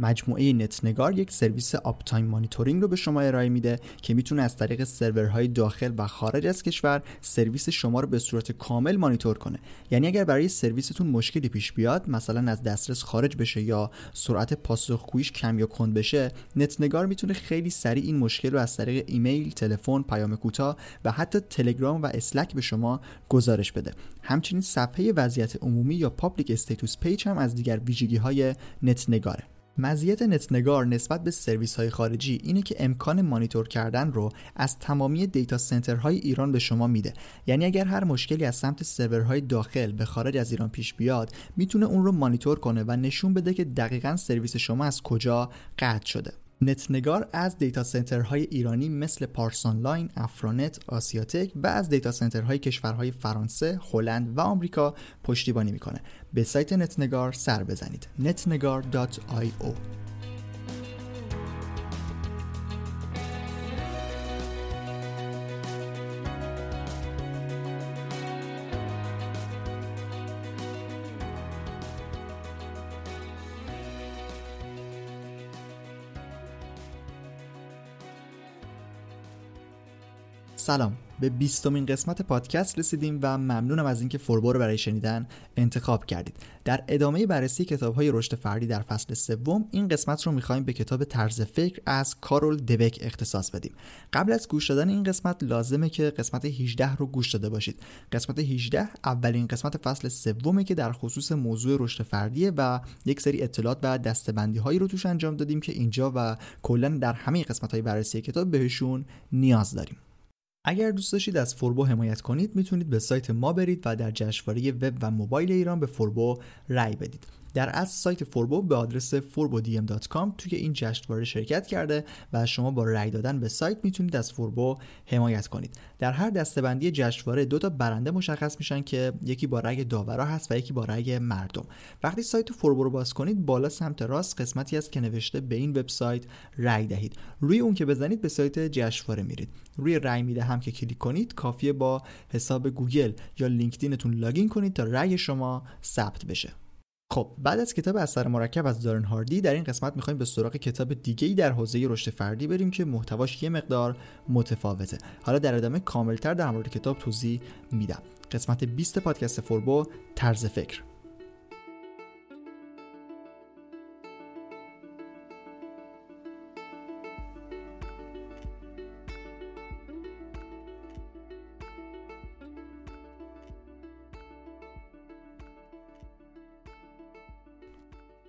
مجموعه نتنگار یک سرویس uptime monitoring رو به شما ارائه میده که می‌تونه از طریق سرورهای داخل و خارج از کشور سرویس شما رو به صورت کامل مانیتور کنه یعنی اگر برای سرویستون مشکلی پیش بیاد مثلا از دسترس خارج بشه یا سرعت پاسخگوییش کم یا کند بشه نتنگار می‌تونه خیلی سریع این مشکل رو از طریق ایمیل، تلفن، پیام کوتاه و حتی تلگرام و Slack به شما گزارش بده. همچنین صفحه وضعیت عمومی یا public status page هم از دیگر ویژگی های نتنگاره. مزیت نتنگار نسبت به سرویس های خارجی اینه که امکان مانیتور کردن رو از تمامی data center های ایران به شما میده. یعنی اگر هر مشکلی از سمت سرورهای داخل به خارج از ایران پیش بیاد می‌تونه اون رو مانیتور کنه و نشون بده که دقیقا سرویس شما از کجا قطع شده. نتنگار از data center های ایرانی مثل پارسانلاین، افرانت، آسیاتک و از data center های کشورهای فرانسه، هلند و آمریکا پشتیبانی می‌کنه. به سایت نتنگار سر بزنید. netnegar.io سلام. به بیستمین قسمت پادکست رسیدیم و ممنونم از اینکه فوربو رو برای شنیدن انتخاب کردید. در ادامه بررسی کتاب های رشد فردی در فصل سوم این قسمت رو می‌خوایم به کتاب طرز فکر از کارول دبک اختصاص بدیم. قبل از گوش دادن این قسمت لازمه که قسمت 18 رو گوش داده باشید. قسمت 18 اولین قسمت فصل سومه که در خصوص موضوع رشد فردیه و یک سری اطلاعات و دستبندی هایی رو توش انجام دادیم که اینجا و کلا در همه قسمت های بررسی کتاب بهشون نیاز داریم. اگر دوست داشتید از فوربو حمایت کنید می‌تونید به سایت ما برید و در جشنواره وب و موبایل ایران به فوربو رأی بدید. در واقع سایت فوربو به آدرس forbodm.com توی این جشنواره شرکت کرده و شما با رأی دادن به سایت می‌تونید از فوربو حمایت کنید. در هر دستبندی جشنواره دو تا برنده مشخص میشن که یکی با رأی داورا هست و یکی با رأی مردم. وقتی سایت فوربو رو باز کنید بالا سمت راست قسمتی هست که نوشته به این وبسایت رأی دهید. روی اون که بزنید به سایت جشنواره میرید. روی رأی می‌دهم که کلیک کنید کافیه با حساب گوگل یا LinkedIn تون login کنید تا رأی شما ثبت بشه. خب بعد از کتاب اثر مرکب از دارن هاردی در این قسمت می‌خوایم به سراغ کتاب دیگه ای در حوزه رشد فردی بریم که محتواش یه مقدار متفاوته. حالا در ادامه کاملتر در مورد کتاب توضیح میدم. قسمت 20 پادکست فوربو طرز فکر.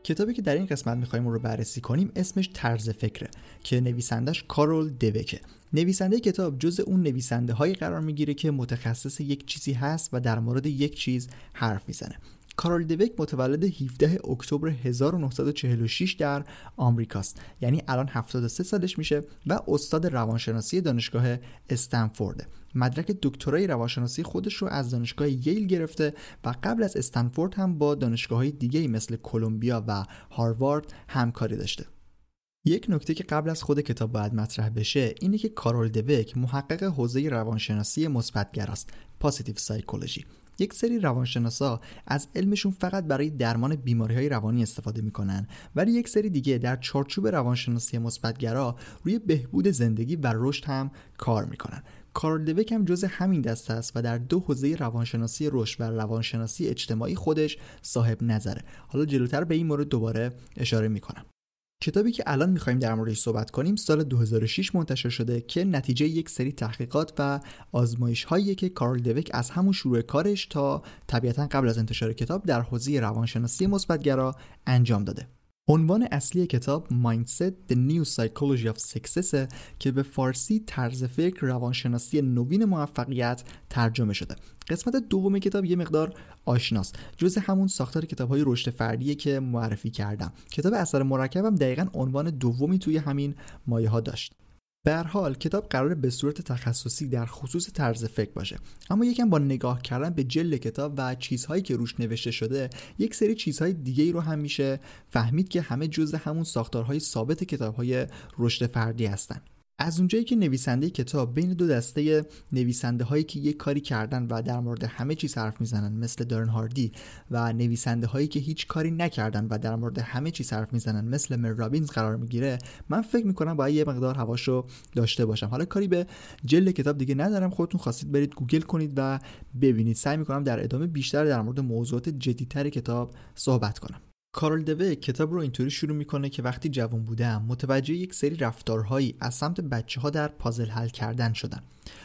کتابی که در این قسمت می‌خوایم رو بررسی کنیم اسمش طرز فکره که نویسندش کارول دوکه. نویسنده کتاب جز اون نویسنده هایی قرار می‌گیره که متخصص یک چیزی هست و در مورد یک چیز حرف می‌زنه. کارول دوک متولد 17 اکتبر 1946 در آمریکاست. یعنی الان 73 سالش میشه و استاد روانشناسی دانشگاه استنفورد مدرک دکترای روانشناسی خودش رو از دانشگاه ییل گرفته و قبل از استنفورد هم با دانشگاه های دیگه مثل کلمبیا و هاروارد همکاری داشته. یک نکته که قبل از خود کتاب باید مطرح بشه اینه که کارول دوک محقق حوزه روانشناسی مثبتگراست پازیتیو سایکولوژی یک سری روانشناسا از علمشون فقط برای درمان بیماری های روانی استفاده می‌کنن ولی یک سری دیگه در چارچوب روانشناسی مثبتگرا روی بهبود زندگی و رشد هم کار می‌کنن. کارل دوک هم جز همین دسته است و در دو حوزه روانشناسی رشد و روانشناسی اجتماعی خودش صاحب نظره. حالا جلوتر به این مورد دوباره اشاره می‌کنم. کتابی که الان می‌خوایم در موردش صحبت کنیم سال 2006 منتشر شده که نتیجه یک سری تحقیقات و آزمایش هایی که کارل دوک از همون شروع کارش تا طبیعتا قبل از انتشار کتاب در حوزه روانشناسی مثبتگرا انجام داده. عنوان اصلی کتاب Mindset The New Psychology of Success که به فارسی طرز فکر روانشناسی نوین موفقیت ترجمه شده. قسمت دوم کتاب یه مقدار آشناست. جز همون ساختار کتاب های رشد فردیه که معرفی کردم. کتاب اثر مرکبم دقیقا عنوان دومی توی همین مایه ها داشت. به حال کتاب قرار به صورت تخصصی در خصوص طرز فکر باشه. اما یکم با نگاه کردن به جلد کتاب و چیزهایی که روش نوشته شده یک سری چیزهای دیگه ای رو هم میشه فهمید که همه جزء همون ساختارهای ثابت کتابهای رشد فردی هستن. از اونجایی که نویسنده کتاب بین دو دسته نویسنده هایی که یک کاری کردن و در مورد همه چیز حرف می‌زنن مثل دارن هاردی و نویسنده هایی که هیچ کاری نکردن و در مورد همه چیز حرف می‌زنن مثل مر رابینز قرار می‌گیره من فکر می‌کنم باید یه مقدار هواشو داشته باشم. حالا کاری به جلد کتاب دیگه ندارم خودتون خواستید برید گوگل کنید و ببینید. سعی می‌کنم در ادامه بیشتر در مورد موضوعات جدیتر کتاب صحبت کنم. کارل دوه کتاب رو اینطوری شروع می‌کنه که وقتی جوان بودم متوجه یک سری رفتارهایی از سمت بچه ها در پازل حل کردن شدن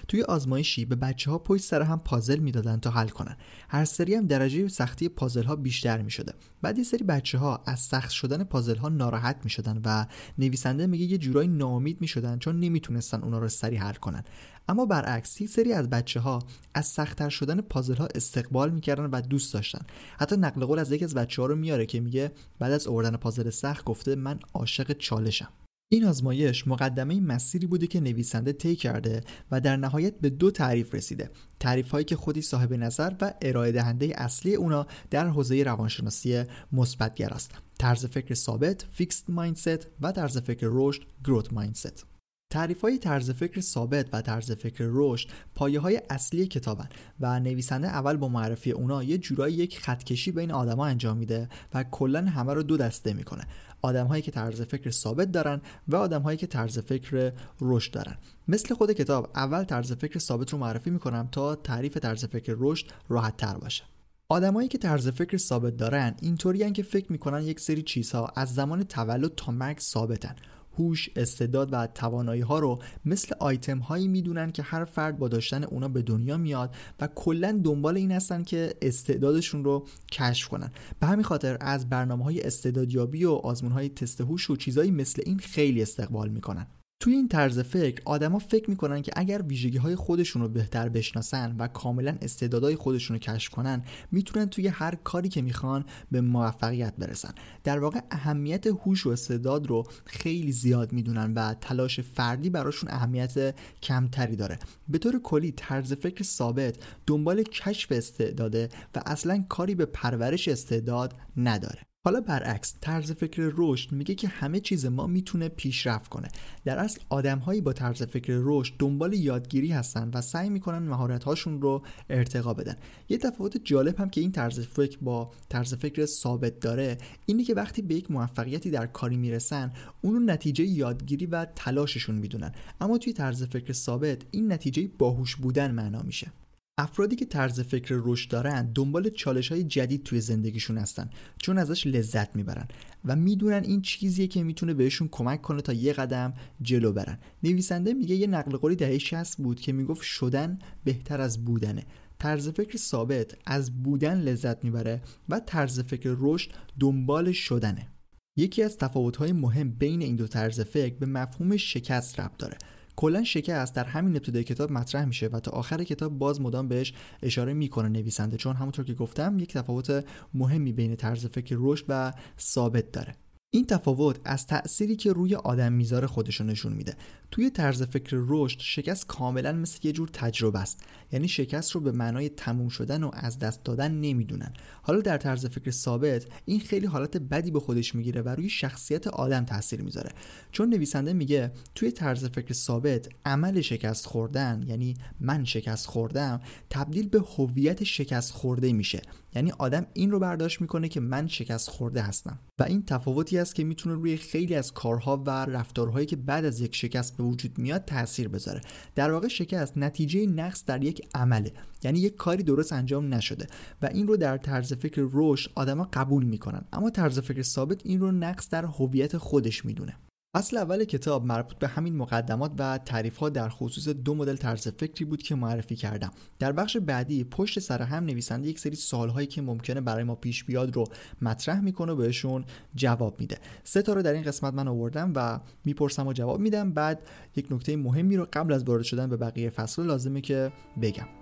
توی آزمایشی به بچه ها پشت سر هم پازل می‌دادن تا حل کنن. هر سری هم درجه سختی پازل ها بیشتر می شده بعد یه سری بچه ها از سخت شدن پازل ها ناراحت می شدن و نویسنده میگه یه جورایی ناامید می شدن چون نمی‌تونستن اونا رو سری حل کنن. اما برعکس یک سری از بچه ها از سختتر شدن پازل ها استقبال می‌کردن و دوست داشتن. حتی نقل قول از یکی از بچه ها رو میاره که میگه بعد از آوردن پازل سخت گفته من عاشق چالشم. این آزمایش مقدمه مسیری بوده که نویسنده طی کرده و در نهایت به دو تعریف رسیده. تعریف هایی که خودی صاحب نظر و ارائه دهنده اصلی اونا در حوزه روانشناسی مثبتگر است. طرز فکر ثابت فیکسد مایندست و طرز فکر رشد گروت مایندست تعریف های طرز فکر ثابت و طرز فکر رشد پایه های اصلی کتابن و نویسنده اول با معرفی اونا یه جورایی یک خطکشی بین آدما انجام میده و کلا همه رو دو دسته می‌کنه. آدم هایی که طرز فکر ثابت دارن و آدم هایی که طرز فکر رشد دارن. مثل خود کتاب اول طرز فکر ثابت رو معرفی می‌کنم تا تعریف طرز فکر رشد راحت تر باشه. آدمایی که طرز فکر ثابت دارن اینطوری که فکر می‌کنن یک سری چیزها از زمان تولد تا مرگ ثابتن. هوش، استعداد و توانایی ها رو مثل آیتم هایی می‌دونن که هر فرد با داشتن اونا به دنیا میاد و کلا دنبال این هستن که استعدادشون رو کشف کنن. به همین خاطر از برنامه های استعدادیابی و آزمون های تست هوش و چیزایی مثل این خیلی استقبال می‌کنن. توی این طرز فکر آدما فکر می‌کنن که اگر ویژگی های خودشون رو بهتر بشناسن و کاملا استعدادهای خودشون رو کشف کنن می‌تونن توی هر کاری که می‌خوان به موفقیت برسن. در واقع اهمیت هوش و استعداد رو خیلی زیاد می‌دونن و تلاش فردی براشون اهمیت کمتری داره. به طور کلی طرز فکر ثابت دنبال کشف استعداده و اصلا کاری به پرورش استعداد نداره. حالا برعکس طرز فکر رشد میگه که همه چیز ما می‌تونه پیشرفت کنه. در اصل آدمهایی با طرز فکر رشد دنبال یادگیری هستن و سعی می‌کنن مهارت هاشون رو ارتقا بدن. یه تفاوت جالب هم که این طرز فکر با طرز فکر ثابت داره اینه که وقتی به یک موفقیتی در کاری می‌رسن اونو نتیجه یادگیری و تلاششون می‌دونن. اما توی طرز فکر ثابت این نتیجه باهوش بودن معنا میشه. افرادی که طرز فکر رشد دارن دنبال چالش های جدید توی زندگیشون هستن چون ازش لذت می‌برن و می‌دونن این چیزیه که می‌تونه بهشون کمک کنه تا یه قدم جلو برن. نویسنده میگه یه نقل قولی دهه 60 بود که می‌گفت شدن بهتر از بودنه. طرز فکر ثابت از بودن لذت می‌بره و طرز فکر رشد دنبال شدنه. یکی از تفاوت‌های مهم بین این دو طرز فکر به مفهوم شکست ربط داره. کلا شکست در همین ابتدای کتاب مطرح میشه و تا آخر کتاب باز مدام بهش اشاره می‌کنه نویسنده چون همونطور که گفتم یک تفاوت مهمی بین طرز فکر رشد و ثابت داره. این تفاوت از تأثیری که روی آدم می‌ذاره خودشو نشون میده. توی طرز فکر رشد شکست کاملا مثل یه جور تجربه است. یعنی شکست رو به معنای تموم شدن و از دست دادن نمی‌دونن. حالا در طرز فکر ثابت این خیلی حالت بدی به خودش می‌گیره و روی شخصیت آدم تاثیر می‌ذاره. چون نویسنده میگه توی طرز فکر ثابت عمل شکست خوردن یعنی من شکست خوردم تبدیل به هویت شکست خورده میشه. یعنی آدم این رو برداشت می‌کنه که من شکست خورده هستم. و این تفاوتی است که می‌تونه روی خیلی از کارها و رفتارهایی که بعد از یک شکست به وجود میاد تاثیر بذاره. در واقع شکست نتیجه نقص در یک عمله. یعنی یک کاری درست انجام نشده و این رو در طرز فکر رشد آدما قبول می‌کنن. اما طرز فکر ثابت این رو نقص در هویت خودش می‌دونه. اصل اول کتاب مربوط به همین مقدمات و تعریف ها در خصوص دو مدل طرز فکری بود که معرفی کردم. در بخش بعدی پشت سر هم نویسنده یک سری سوال هایی که ممکنه برای ما پیش بیاد رو مطرح می‌کنه و بهشون جواب میده. سه تا رو در این قسمت من آوردم و می‌پرسم و جواب میدم. بعد یک نکته مهمی رو قبل از وارد شدن به بقیه فصل لازمه که بگم.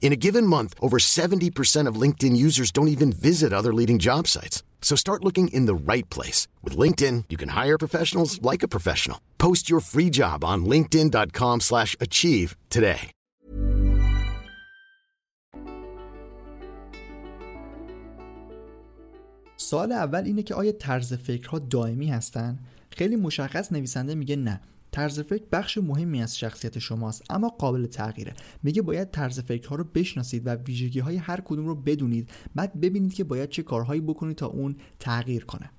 In a given month, over 70% of LinkedIn users don't even visit other leading job sites. So start looking in the right place. With LinkedIn, you can hire professionals like a professional. Post your free job on linkedin.com slash achieve today. سوال اول اینه که آیا طرز فکرها دائمی هستن؟ خیلی مشخص نویسنده میگه نه طرز فکر بخش مهمی از شخصیت شماست اما قابل تغییره. میگه باید طرز فکرها رو بشناسید و ویژگی های هر کدوم رو بدونید. بعد ببینید که باید چه کارهایی بکنید تا اون تغییر کنه.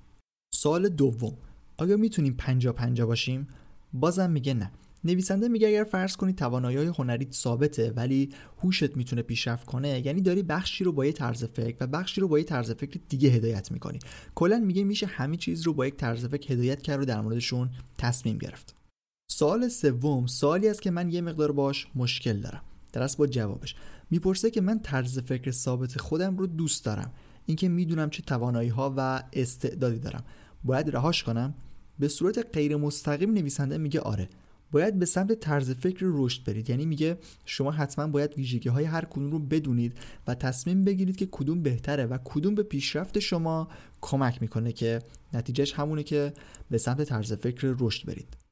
سوال دوم. آیا می‌تونیم پنجا پنجا باشیم؟ بازم میگه نه. نویسنده میگه اگر فرض کنید توانایی هنریت ثابته ولی هوشت می‌تونه پیشرفت کنه یعنی داری بخشی رو با یه طرز فکر و بخشی رو با یه طرز فکر دیگه هدایت می‌کنی. کلا میگه میشه همه چیز رو با یک طرز فکر هدایت کرد و در موردشون تصمیم گرفت. سوال سوم سوالی است که من یه مقدار باش مشکل دارم. در با جوابش. می‌پرسه که من طرز فکر ثابت خودم رو دوست دارم. اینکه می‌دونم چه توانایی ها و استعدادی دارم. باید رهاش کنم؟ به صورت غیر مستقیم نویسنده میگه آره. باید به سمت طرز فکر رشد برید. یعنی میگه شما حتما باید ویژگی های هر کدوم رو بدونید و تصمیم بگیرید که کدوم بهتره و کدوم به پیشرفت شما کمک می‌کنه که نتیجهش همونه که به سمت طرز فکر رشد برید.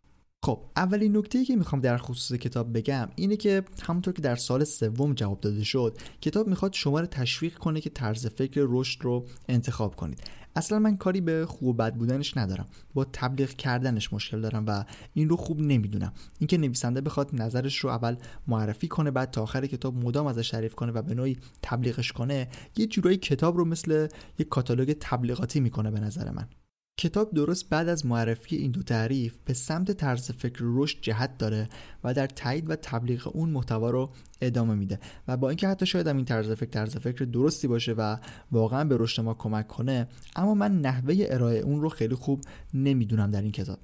خب اولین نکته که می‌خوام در خصوص کتاب بگم اینه که همونطور که در سال سوم جواب داده شد کتاب می‌خواد شما رو تشویق کنه که طرز فکر رشد رو انتخاب کنید. اصلا من کاری به خوب و بد بودنش ندارم. با تبلیغ کردنش مشکل دارم و این رو خوب نمی‌دونم. اینکه نویسنده بخواد نظرش رو اول معرفی کنه بعد تا آخر کتاب مدام ازش تعریف کنه و به نوعی تبلیغش کنه یه جورایی کتاب رو مثل یک کاتالوگ تبلیغاتی می‌کنه به نظر من. کتاب درست بعد از معرفی این دو تعریف به سمت طرز فکر رشد جهت داره و در تایید و تبلیغ اون محتوا رو ادامه میده و با اینکه حتی شاید این طرز فکر طرز فکر درستی باشه و واقعا به رشد ما کمک کنه اما من نحوه ارائه اون رو خیلی خوب نمی‌دونم در این کتاب.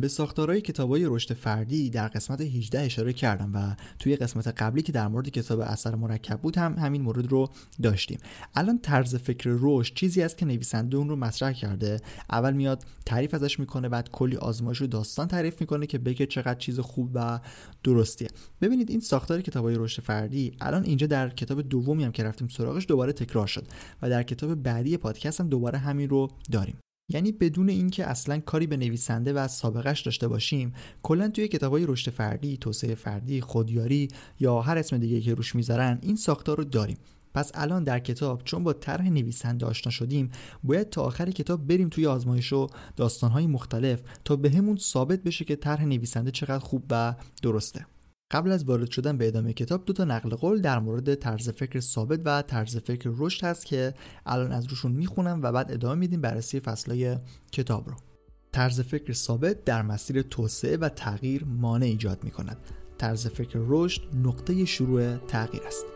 به ساختارهای کتابای رشد فردی در قسمت 18 اشاره کردم و توی قسمت قبلی که در مورد کتاب اثر مرکب بود هم همین مورد رو داشتیم. الان طرز فکر رشد چیزی است که نویسنده اون رو مطرح کرده. اول میاد تعریف ازش می‌کنه بعد کلی آزمایش و داستان تعریف می‌کنه که بگه چقدر چیز خوب و درستیه. ببینید این ساختار کتابای رشد فردی الان اینجا در کتاب دومی هم که رفتیم سراغش دوباره تکرار شد و در کتاب بعدی پادکست هم دوباره همین رو داریم. یعنی بدون اینکه اصلا کاری به نویسنده و سابقش داشته باشیم کلا توی کتابای رشد فردی توسعه فردی خودیاری یا هر اسم دیگه که روش می‌ذارن این ساختار رو داریم. پس الان در کتاب چون با طرح نویسنده آشنا شدیم باید تا آخر کتاب بریم توی آزمایش و داستانهای مختلف تا بهمون ثابت بشه که طرح نویسنده چقدر خوب و درسته. قبل از وارد شدن به ادامه کتاب دو تا نقل قول در مورد طرز فکر ثابت و طرز فکر رشد هست که الان از روشون می‌خونم و بعد ادامه میدیم بررسی فصلهای کتاب رو طرز فکر ثابت در مسیر توسعه و تغییر مانع ایجاد می کند. طرز فکر رشد نقطه شروع تغییر است.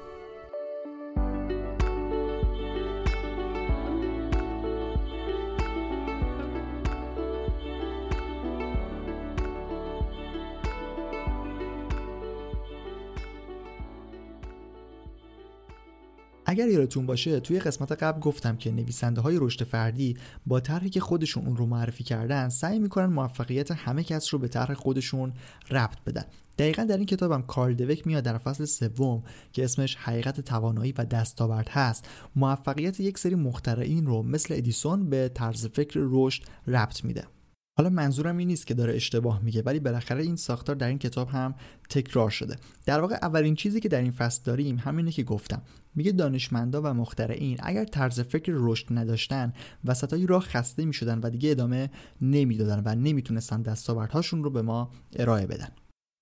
اگر یادتون باشه توی قسمت قبل گفتم که نویسنده های رشد فردی با طرحی که خودشون اون رو معرفی کردن سعی می‌کنن موفقیت همه کس رو به طرح خودشون ربط بدن. دقیقا در این کتابم کارل دوک میاد در فصل سوم که اسمش حقیقت توانایی و دستاورد هست. موفقیت یک سری مخترعین رو مثل ادیسون به طرز فکر رشد ربط میده. حالا منظورم این نیست که داره اشتباه میگه ولی بالاخره این ساختار در این کتاب هم تکرار شده. در واقع اولین چیزی که در این فصل داریم همینه که گفتم. میگه دانشمندا و مخترعین اگر طرز فکر رشد نداشتن وسطای راه خسته می‌شدن و دیگه ادامه نمی‌دادن و نمی‌تونستن دستاوردهاشون رو به ما ارائه بدن.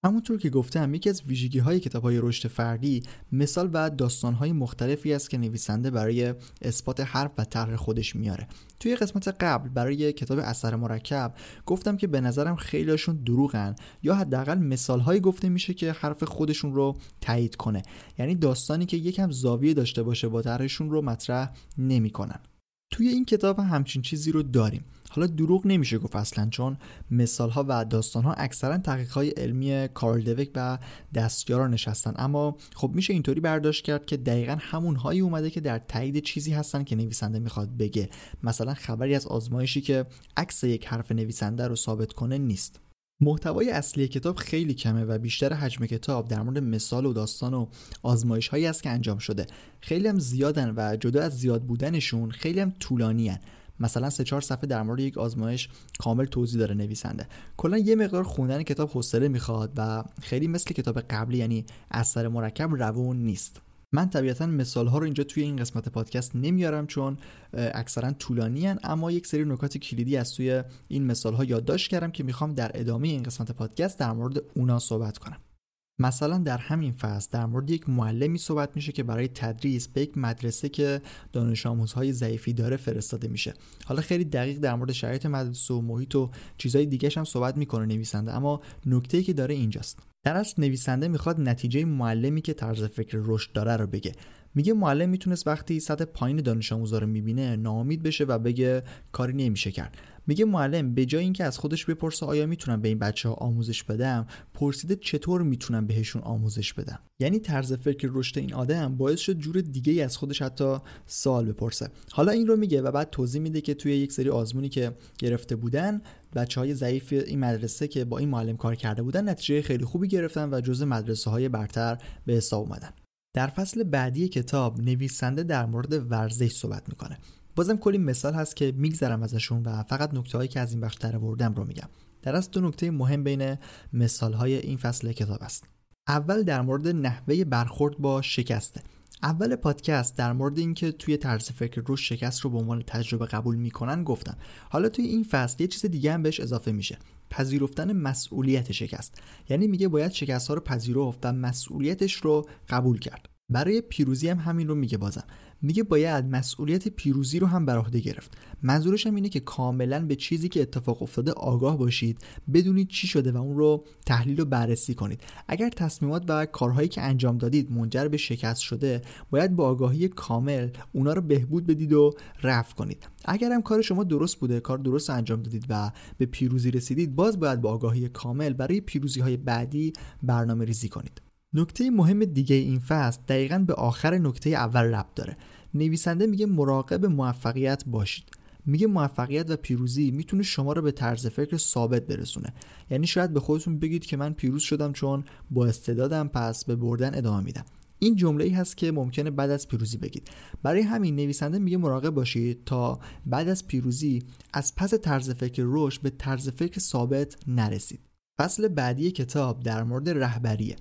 همونطور که گفتم یکی از ویژگی های کتاب های رشد فردی مثال و داستان های مختلفی است که نویسنده برای اثبات حرف و طرح خودش میاره. توی قسمت قبل برای کتاب اثر مرکب گفتم که به نظرم خیلیشون دروغن یا حداقل مثال هایی گفته میشه که حرف خودشون رو تایید کنه. یعنی داستانی که یکم زاویه داشته باشه با طرحشون رو مطرح نمی‌کنن. توی این کتاب همچین چیزی رو داریم. حالا دروغ نمیشه گفت اصلا چون مثال ها و داستان ها اکثرا تحقیق های علمی کارل دوک و دستیارا نشستن. اما خب میشه اینطوری برداشت کرد که دقیقا همون هایی اومده که در تایید چیزی هستن که نویسنده می‌خواد بگه. مثلا خبری از آزمایشی که عکس یک حرف نویسنده رو ثابت کنه نیست. محتوای اصلی کتاب خیلی کمه و بیشتر حجم کتاب در مورد مثال و داستان و آزمایش هایی است که انجام شده. خیلی هم زیادن و جدا از زیاد بودنشون خیلی هم طولانی هن. مثلا سه چهار صفحه در مورد یک آزمایش کامل توضیح داره نویسنده. کلا یه مقدار خوندن کتاب حوصله می‌خواد و خیلی مثل کتاب قبلی یعنی اثر مرکب روون نیست. من طبیعتا مثال ها رو اینجا توی این قسمت پادکست نمیارم چون اکثرا طولانی هن اما یک سری نکات کلیدی از توی این مثال ها یادداشت کردم که می‌خوام در ادامه این قسمت پادکست در مورد اونا صحبت کنم. مثلا در همین فصل در مورد یک معلمی صحبت میشه که برای تدریس به یک مدرسه که دانش آموزهای ضعیفی داره فرستاده میشه. حالا خیلی دقیق در مورد شرایط مدرسه و محیط و چیزهای دیگه هم صحبت می‌کنه نویسنده اما نکته که داره اینجاست. در اصل نویسنده می‌خواد نتیجه معلمی که طرز فکر رشد داره رو بگه. میگه معلم می‌تونست وقتی سطح پایین دانش آموزا رو می‌بینه ناامید بشه و بگه کاری نمیشه کرد. میگه معلم به جای اینکه از خودش بپرسه آیا می‌تونم به این بچه ها آموزش بدم پرسیده چطور می‌تونم بهشون آموزش بدم. یعنی طرز فکر رشد این آدم باعث شد جور دیگه ای از خودش حتی سوال بپرسه. حالا این رو میگه و بعد توضیح میده که توی یک سری آزمونی که گرفته بودن بچه های ضعیف این مدرسه که با این معلم کار کرده بودن نتیجه خیلی خوبی گرفتن و جزء مدرسه های برتر به حساب اومدن. در فصل بعدی کتاب نویسنده در مورد ورزش صحبت می‌کنه. بازم کلی مثال هست که میگذرم ازشون و فقط نکته هایی که از این بخش در آوردم رو میگم. در از دو نکته مهم بین مثال های این فصل کتاب است. اول در مورد نحوه برخورد با شکسته اول پادکست در مورد اینکه توی طرز فکر رو شکست رو به عنوان تجربه قبول می‌کنن گفتم. حالا توی این فصل یه چیز دیگه هم بهش اضافه میشه. پذیرفتن مسئولیت شکست. یعنی میگه باید شکست ها رو پذیرفت و مسئولیتش رو قبول کرد. برای پیروزی هم همین رو میگه بازم. میگه باید مسئولیت پیروزی رو هم بر عهده گرفت. منظورش هم اینه که کاملا به چیزی که اتفاق افتاده آگاه باشید بدونید چی شده و اون رو تحلیل و بررسی کنید. اگر تصمیمات و کارهایی که انجام دادید منجر به شکست شده باید با آگاهی کامل اونا رو بهبود بدید و رفع کنید. اگر هم کار شما درست بوده کار درست انجام دادید و به پیروزی رسیدید باز باید با آگاهی کامل برای پیروزی های بعدی برنامه ریزی کنید. نکته مهم دیگه این فصل دقیقا به آخر نکته اول ربط داره. نویسنده میگه مراقب موفقیت باشید. میگه موفقیت و پیروزی می‌تونه شما رو به طرز فکر ثابت برسونه. یعنی شاید به خودتون بگید که من پیروز شدم چون با استعدادم پس به بردن ادامه میدم. این جمله ای هست که ممکنه بعد از پیروزی بگید. برای همین نویسنده میگه مراقب باشید تا بعد از پیروزی از پس طرز فکر رشد به طرز فکر ثابت نرسید. فصل بعدی کتاب در مورد رهبریه.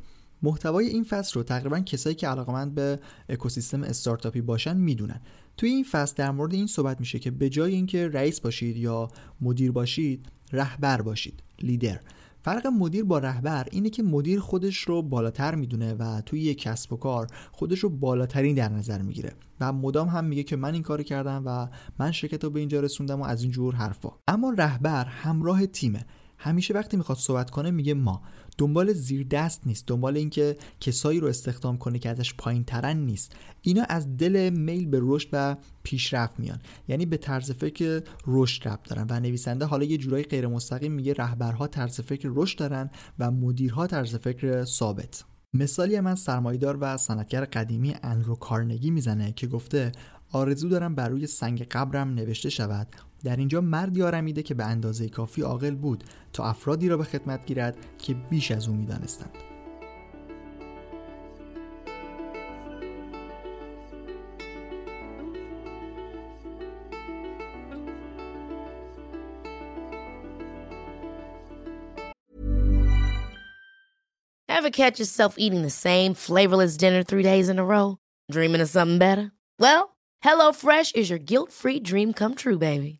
محتوای این فصل رو تقریبا کسایی که علاقمند به اکوسیستم استارتاپی باشن می‌دونن. توی این فصل در مورد این صحبت میشه که به جای اینکه رئیس باشید یا مدیر باشید رهبر باشید لیدر. فرق مدیر با رهبر اینه که مدیر خودش رو بالاتر می‌دونه و توی یک کسب و کار خودش رو بالاترین در نظر می‌گیره. و مدام هم میگه که من این کار کردم و من شرکت رو به اینجا رسوندم و از این جور حرفا. اما رهبر همراه تیمه. همیشه وقتی می‌خواد صحبت کنه میگه ما. دنبال زیر دست نیست. دنبال اینکه کسایی رو استخدام کنه که ازش پایین ترن نیست. اینا از دل میل به رشد و پیشرفت میان. یعنی به طرز فکر رشد رب دارن. و نویسنده حالا یه جورایی غیر مستقیم میگه رهبرها طرز فکر رشد دارن و مدیرها طرز فکر ثابت. مثالی من سرمایدار و صنعتگر قدیمی انرو کارنگی می‌زنه که گفته آرزو دارم بر روی سنگ قبرم نوشته شود. در اینجا مردی آرمیده که به اندازه کافی عاقل بود تا افرادی را به خدمت گیرد که بیش از او می‌دانستند Ever catch yourself eating the same flavorless dinner three days in a row? Dreaming of something better? Well, HelloFresh is your guilt-free dream come true, baby.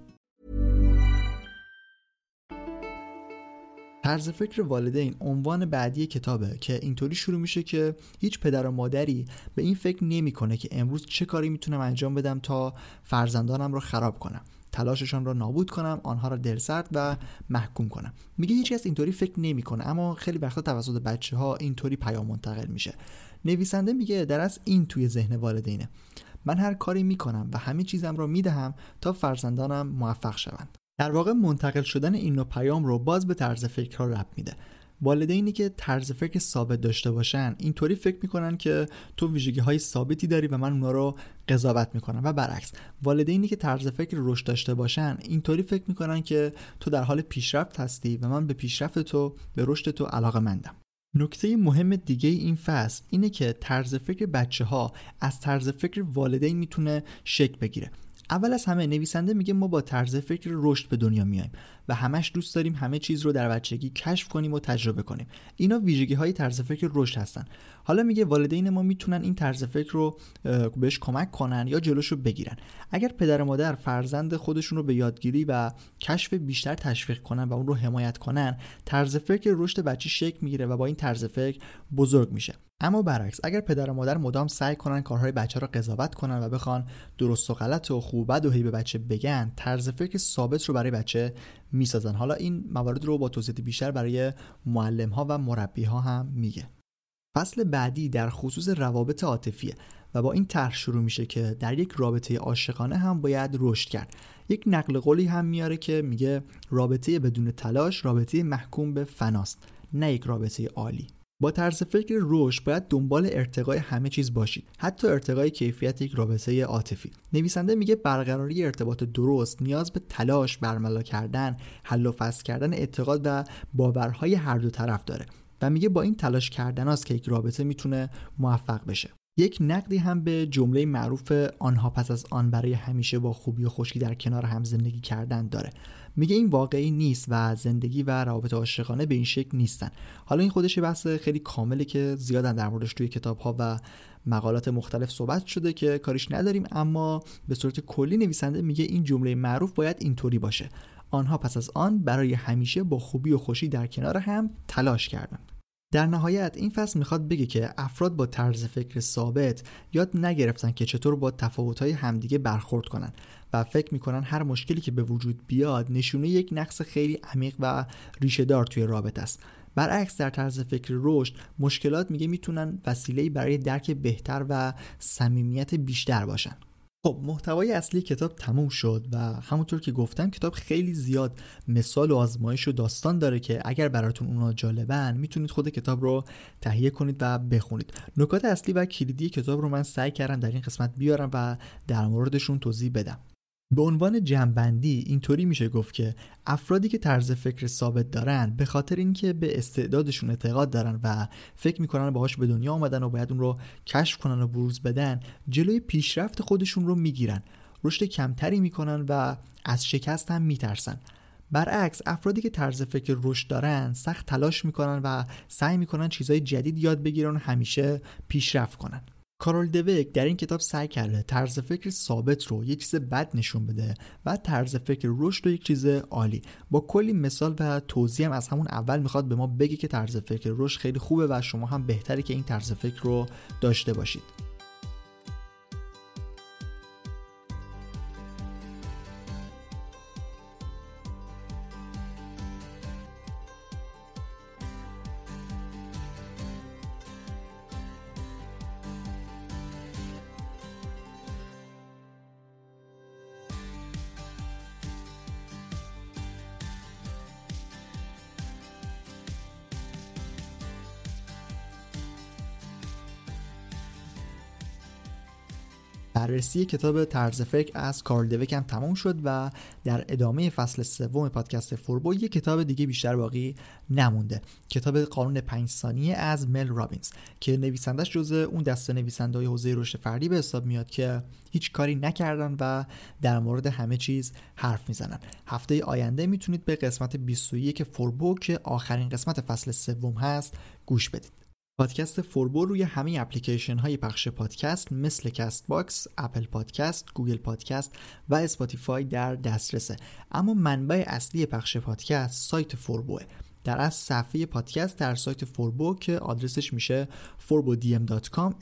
طرز فکر والدین عنوان بعدی کتابه که اینطوری شروع میشه که هیچ پدر و مادری به این فکر نمی‌کنه که امروز چه کاری می‌تونم انجام بدم تا فرزندانم رو خراب کنم. تلاششان را نابود کنم آنها را دلسرد و محکوم کنم. میگه هیچ کس اینطوری فکر نمی‌کنه اما خیلی وقتا توسط بچه ها اینطوری پیام منتقل میشه. نویسنده میگه در از این توی ذهن والدینه. من هر کاری می‌کنم و همه چیزم را می‌دهم تا فرزندانم موفق شوند. در واقع منتقل شدن این نوع پیام رو باز به طرز فکر ها رب میده. والدینی که طرز فکر ثابت داشته باشن اینطوری فکر می‌کنن که تو ویژگی های ثابتی داری و من اونا رو قضاوت می‌کنم. و برعکس والدینی که طرز فکر رشد داشته باشن اینطوری فکر می‌کنن که تو در حال پیشرفت هستی و من به پیشرفت تو به رشد تو علاقه مندم. نکته مهم دیگه این فصل اینه که طرز فکر بچه ها از طرز فکر والدین می‌تونه شکل بگیره. اول از همه نویسنده میگه ما با طرز فکر رشد به دنیا میایم و همش دوست داریم همه چیز رو در بچگی کشف کنیم و تجربه کنیم. اینا ویژگی های طرز فکر رشد هستن. حالا میگه والدین ما می‌تونن این طرز فکر رو بهش کمک کنن یا جلوش رو بگیرن. اگر پدر و مادر فرزند خودشون رو به یادگیری و کشف بیشتر تشویق کنن و اون رو حمایت کنن طرز فکر رشد بچه شکل می‌گیره و با این طرز فکر بزرگ میشه. اما برعکس اگر پدر و مادر مدام سعی کنن کارهای بچه رو قضاوت کنن و بخوان درست و غلط و خوب و هی به بچه بگن طرز فکر ثابت رو برای بچه می‌سازن. حالا این موارد رو با توضیح بیشتر برای معلم ها و مربی ها هم میگه. فصل بعدی در خصوص روابط عاطفیه و با این طرح شروع میشه که در یک رابطه عاشقانه هم باید رشد کرد. یک نقل قولی هم میاره که میگه رابطه بدون تلاش رابطه محکوم به فناست نه یک رابطه عالی. با طرز فکر رشد باید دنبال ارتقای همه چیز باشید. حتی ارتقای کیفیت یک رابطه عاطفی. نویسنده میگه برقراری ارتباط درست نیاز به تلاش برملا کردن حل و فصل کردن اعتقاد و باورهای هر دو طرف داره و میگه با این تلاش کردن است که یک رابطه می‌تونه موفق بشه. یک نقدی هم به جمله معروف آنها پس از آن برای همیشه با خوبی و خوشی در کنار هم زندگی کردن داره. میگه این واقعی نیست و زندگی و روابط عاشقانه به این شکل نیستن. حالا این خودش بحث خیلی کامله که زیادن در موردش توی کتاب ها و مقالات مختلف صحبت شده که کاریش نداریم اما به صورت کلی نویسنده میگه این جمله معروف باید اینطوری باشه. آنها پس از آن برای همیشه با خوبی و خوشی در کنار هم تلاش کردند. در نهایت این فصل می‌خواد بگه که افراد با طرز فکر ثابت یاد نگرفتن که چطور با تفاوت‌های همدیگه برخورد کنن و فکر می‌کنن هر مشکلی که به وجود بیاد نشونه یک نقص خیلی عمیق و ریشهدار توی رابطه است. برعکس در طرز فکر رشد مشکلات میگه می‌تونن وسیله برای درک بهتر و صمیمیت بیشتر باشن. خب محتوای اصلی کتاب تموم شد و همونطور که گفتم کتاب خیلی زیاد مثال و آزمایش و داستان داره که اگر براتون اونا جالبن می‌تونید خود کتاب رو تهیه کنید و بخونید. نکات اصلی و کلیدی کتاب رو من سعی کردم در این قسمت بیارم و در موردشون توضیح بدم. به عنوان جمعبندی اینطوری میشه گفت که افرادی که طرز فکر ثابت دارن به خاطر اینکه به استعدادشون اعتقاد دارن و فکر می‌کنن باهاش به دنیا آمدن و باید اون رو کشف کنن و بروز بدن جلوی پیشرفت خودشون رو می‌گیرن. رشد کمتری می‌کنن و از شکست هم میترسن. برعکس افرادی که طرز فکر رشد دارن سخت تلاش می‌کنن و سعی می‌کنن چیزهای جدید یاد بگیرن و همیشه پیشرفت کنن. کارول دویک در این کتاب سعی کرده طرز فکر ثابت رو یک چیز بد نشون بده و طرز فکر رشد رو یک چیز عالی. با کلی مثال و توضیح هم از همون اول می‌خواد به ما بگه که طرز فکر رشد خیلی خوبه و شما هم بهتره که این طرز فکر رو داشته باشید. بررسی کتاب طرز فکر از کارول دوک هم تموم شد و در ادامه فصل سوم پادکست فوربو یه کتاب دیگه بیشتر باقی نمونده. کتاب قانون پنج ثانیه از مل رابینز که نویسندش جزء اون دسته نویسنده های حوزه رشد فردی به حساب میاد که هیچ کاری نکردن و در مورد همه چیز حرف می‌زنن. هفته آینده می‌تونید به قسمت 21 فوربو که آخرین قسمت فصل سوم هست گوش بدید. پادکست فوربو روی همه اپلیکیشن های پخش پادکست مثل Castbox، Apple Podcast، Google Podcast و Spotify در دسترسه. اما منبع اصلی پخش پادکست سایت فوربوه. در واقع صفحه پادکست در سایت فوربو که آدرسش میشه forbodm.com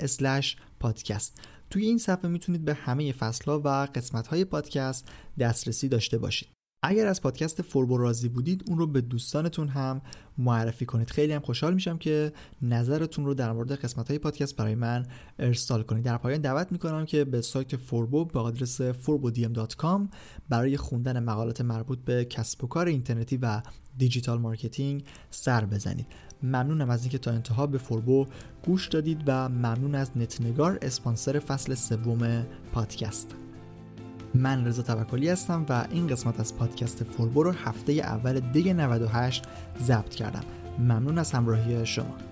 podcast توی این صفحه می‌تونید به همه فصلها و قسمت های پادکست دسترسی داشته باشید. اگر از پادکست فوربو راضی بودید اون رو به دوستانتون هم معرفی کنید. خیلی هم خوشحال میشم که نظرتون رو در مورد قسمت های پادکست برای من ارسال کنید. در پایان دعوت می‌کنم که به سایت فوربو به آدرس forbodm.com برای خوندن مقالات مربوط به کسب و کار اینترنتی و digital marketing سر بزنید. ممنونم از اینکه تا انتها به فوربو گوش دادید و ممنون از نتنگار اسپانسر فصل سوم پادکست. من رضا توکلی هستم و این قسمت از پادکست فوربو رو هفته اول دی 98 ضبط کردم. ممنون از همراهی شما.